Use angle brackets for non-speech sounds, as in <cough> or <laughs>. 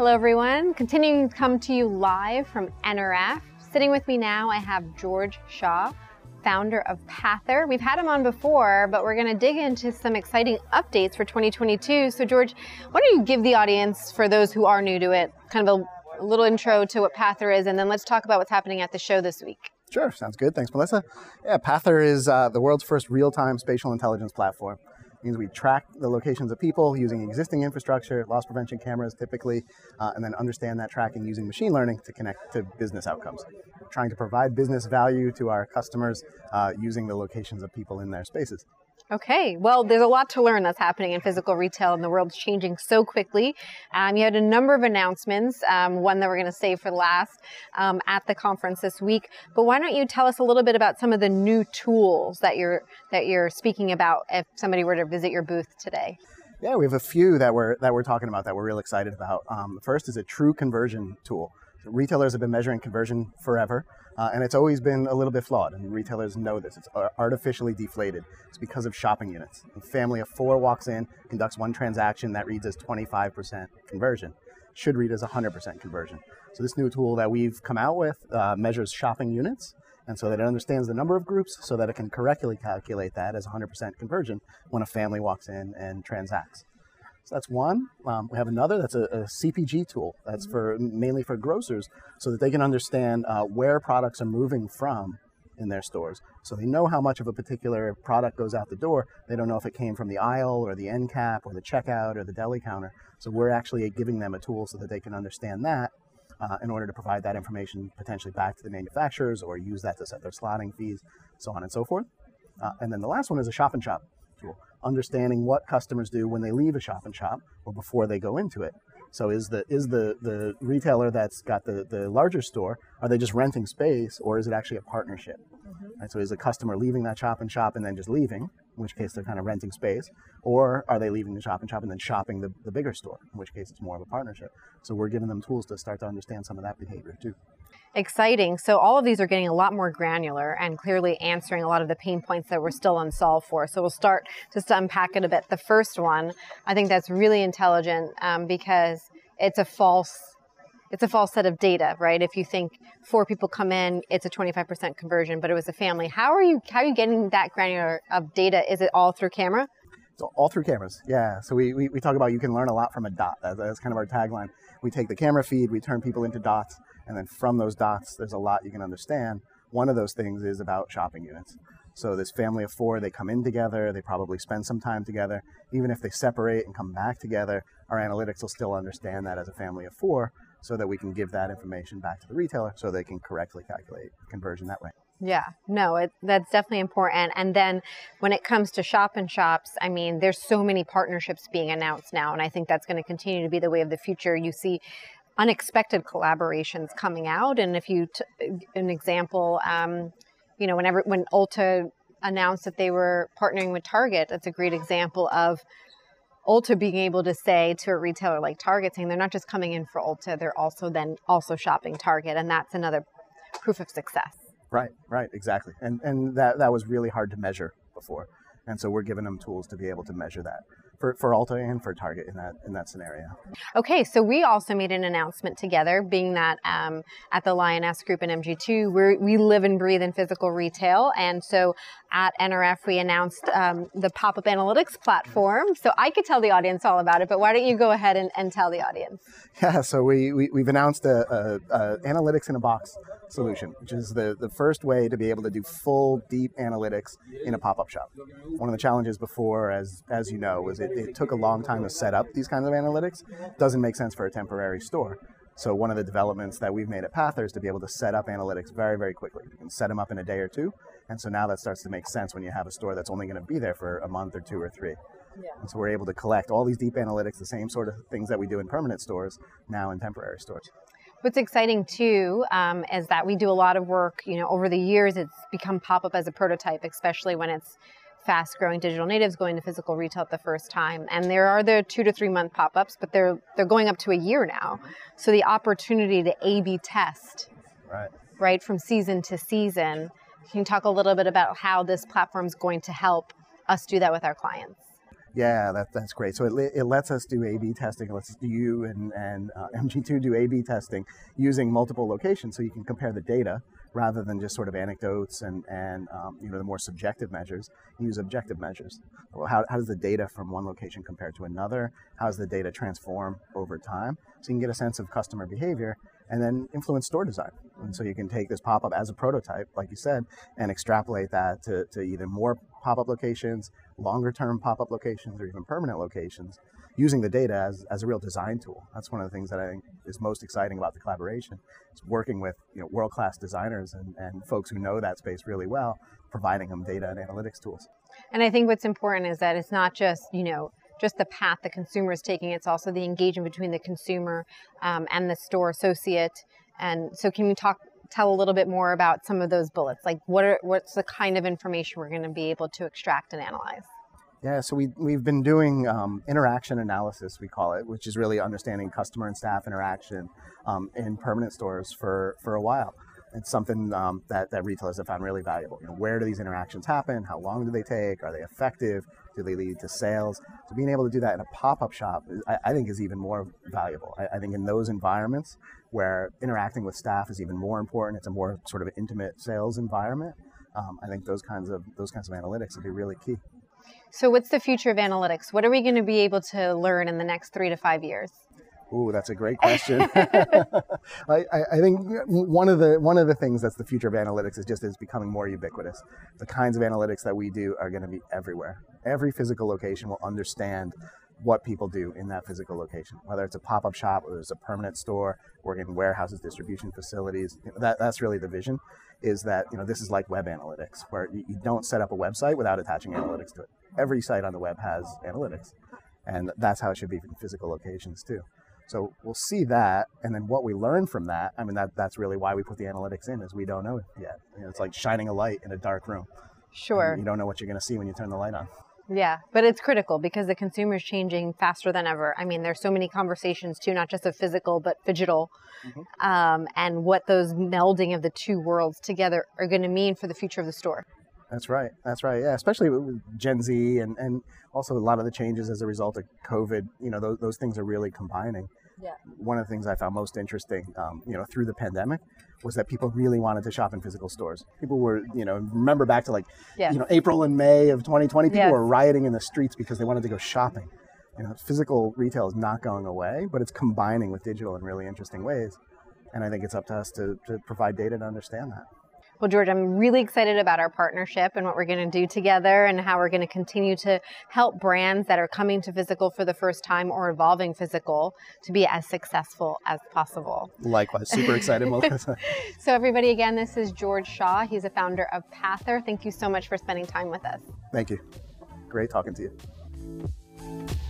Hello, everyone. Continuing to come to you live from NRF. Sitting with me now, I have George Shaw, founder of Pathr. We've had him on before, but we're going to dig into some exciting updates for 2022. So, George, why don't you give the audience, for those who are new to it, kind of a little intro to what Pathr is, and then let's talk about what's happening at the show this week. Sure, sounds good. Thanks, Melissa. Yeah, Pathr is uh, the world's first real-time spatial intelligence platform means we track the locations of people using existing infrastructure, loss prevention cameras typically, uh, and then understand that tracking using machine learning to connect to business outcomes. Trying to provide business value to our customers uh, using the locations of people in their spaces. Okay, well, there's a lot to learn that's happening in physical retail, and the world's changing so quickly. Um, you had a number of announcements, um, one that we're going to save for last um, at the conference this week. But why don't you tell us a little bit about some of the new tools that you're that you're speaking about if somebody were to visit your booth today? Yeah, we have a few that we're that we're talking about that we're real excited about. Um, the first is a true conversion tool. Retailers have been measuring conversion forever. Uh, and it's always been a little bit flawed, and retailers know this. It's artificially deflated. It's because of shopping units. A family of four walks in, conducts one transaction that reads as 25% conversion, should read as 100% conversion. So this new tool that we've come out with uh, measures shopping units, and so that it understands the number of groups, so that it can correctly calculate that as 100% conversion when a family walks in and transacts. So that's one. Um, we have another that's a, a CPG tool that's for mainly for grocers so that they can understand uh, where products are moving from in their stores. So they know how much of a particular product goes out the door. They don't know if it came from the aisle or the end cap or the checkout or the deli counter. So we're actually giving them a tool so that they can understand that uh, in order to provide that information potentially back to the manufacturers or use that to set their slotting fees, so on and so forth. Uh, and then the last one is a shop and shop tool understanding what customers do when they leave a shop and shop or before they go into it. So is the is the the retailer that's got the the larger store are they just renting space or is it actually a partnership? Mm-hmm. Right, so is a customer leaving that shop and shop and then just leaving, in which case they're kind of renting space, or are they leaving the shop and shop and then shopping the, the bigger store, in which case it's more of a partnership. So we're giving them tools to start to understand some of that behavior too exciting. So all of these are getting a lot more granular and clearly answering a lot of the pain points that we're still unsolved for. So we'll start just to unpack it a bit. The first one, I think that's really intelligent um, because it's a false it's a false set of data, right? If you think four people come in, it's a 25% conversion, but it was a family. How are you how are you getting that granular of data? Is it all through camera? So all through cameras, yeah. So we, we, we talk about you can learn a lot from a dot. That's kind of our tagline. We take the camera feed, we turn people into dots, and then from those dots, there's a lot you can understand. One of those things is about shopping units. So this family of four, they come in together, they probably spend some time together. Even if they separate and come back together, our analytics will still understand that as a family of four so that we can give that information back to the retailer so they can correctly calculate conversion that way. Yeah, no, it, that's definitely important. And then when it comes to shop and shops, I mean, there's so many partnerships being announced now, and I think that's going to continue to be the way of the future. You see unexpected collaborations coming out. And if you, t- an example, um, you know, whenever when Ulta announced that they were partnering with Target, that's a great example of Ulta being able to say to a retailer like Target, saying they're not just coming in for Ulta, they're also then also shopping Target, and that's another proof of success. Right, right, exactly, and and that that was really hard to measure before, and so we're giving them tools to be able to measure that for, for Ulta and for Target in that in that scenario. Okay, so we also made an announcement together, being that um, at the Lionesque Group and MG2, we we live and breathe in physical retail, and so at NRF we announced um, the pop-up analytics platform. So I could tell the audience all about it, but why don't you go ahead and, and tell the audience? Yeah, so we, we have announced a, a, a analytics in a box solution, which is the, the first way to be able to do full deep analytics in a pop-up shop. One of the challenges before, as as you know, was it, it took a long time to set up these kinds of analytics. Doesn't make sense for a temporary store. So one of the developments that we've made at Pathr is to be able to set up analytics very, very quickly. You can set them up in a day or two. And so now that starts to make sense when you have a store that's only going to be there for a month or two or three. Yeah. And so we're able to collect all these deep analytics, the same sort of things that we do in permanent stores, now in temporary stores. What's exciting too um, is that we do a lot of work. You know, over the years, it's become pop up as a prototype, especially when it's fast growing digital natives going to physical retail the first time. And there are the two to three month pop ups, but they're they're going up to a year now. So the opportunity to A B test, right, right from season to season. Can you talk a little bit about how this platform is going to help us do that with our clients? Yeah, that, that's great. So it, it lets us do A/B testing. It lets you and, and uh, MG2 do A/B testing using multiple locations, so you can compare the data rather than just sort of anecdotes and and um, you know the more subjective measures. use objective measures. Well, how, how does the data from one location compare to another? How does the data transform over time? So you can get a sense of customer behavior and then influence store design. And so you can take this pop-up as a prototype, like you said, and extrapolate that to, to more pop-up locations, longer term pop-up locations, or even permanent locations, using the data as, as a real design tool. That's one of the things that I think is most exciting about the collaboration. It's working with you know, world-class designers and, and folks who know that space really well, providing them data and analytics tools. And I think what's important is that it's not just, you know, just the path the consumer is taking. It's also the engagement between the consumer um, and the store associate. And so, can you talk tell a little bit more about some of those bullets? Like, what are what's the kind of information we're going to be able to extract and analyze? Yeah, so we, we've been doing um, interaction analysis, we call it, which is really understanding customer and staff interaction um, in permanent stores for, for a while. It's something um, that, that retailers have found really valuable. You know, where do these interactions happen? How long do they take? Are they effective? Do they lead to sales? So being able to do that in a pop-up shop, I, I think, is even more valuable. I, I, think in those environments where interacting with staff is even more important, it's a more sort of intimate sales environment. Um, I think those kinds of those kinds of analytics would be really key. So, what's the future of analytics? What are we going to be able to learn in the next three to five years? Ooh, that's a great question. <laughs> I, I, think one of the one of the things that's the future of analytics is just is becoming more ubiquitous. The kinds of analytics that we do are going to be everywhere. Every physical location will understand what people do in that physical location, whether it's a pop-up shop or it's a permanent store, working in warehouses, distribution facilities. That, that's really the vision. Is that you know this is like web analytics, where you, you don't set up a website without attaching analytics to it. Every site on the web has analytics, and that's how it should be in physical locations too. So we'll see that, and then what we learn from that. I mean, that that's really why we put the analytics in, is we don't know yet. You know, it's like shining a light in a dark room. Sure. You don't know what you're going to see when you turn the light on. Yeah, but it's critical because the consumer is changing faster than ever. I mean, there's so many conversations too, not just of physical but digital, mm-hmm. um, and what those melding of the two worlds together are going to mean for the future of the store. That's right. That's right. Yeah, especially with Gen Z and, and also a lot of the changes as a result of COVID. You know, those, those things are really combining. Yeah. One of the things I found most interesting, um, you know, through the pandemic, was that people really wanted to shop in physical stores. People were, you know, remember back to like, you know, April and May of 2020, people yes. were rioting in the streets because they wanted to go shopping. You know, physical retail is not going away, but it's combining with digital in really interesting ways. And I think it's up to us to, to provide data to understand that. Well, George, I'm really excited about our partnership and what we're going to do together and how we're going to continue to help brands that are coming to physical for the first time or evolving physical to be as successful as possible. Likewise, super excited, Melissa. <laughs> so, everybody, again, this is George Shaw. He's a founder of Pathr. Thank you so much for spending time with us. Thank you. Great talking to you.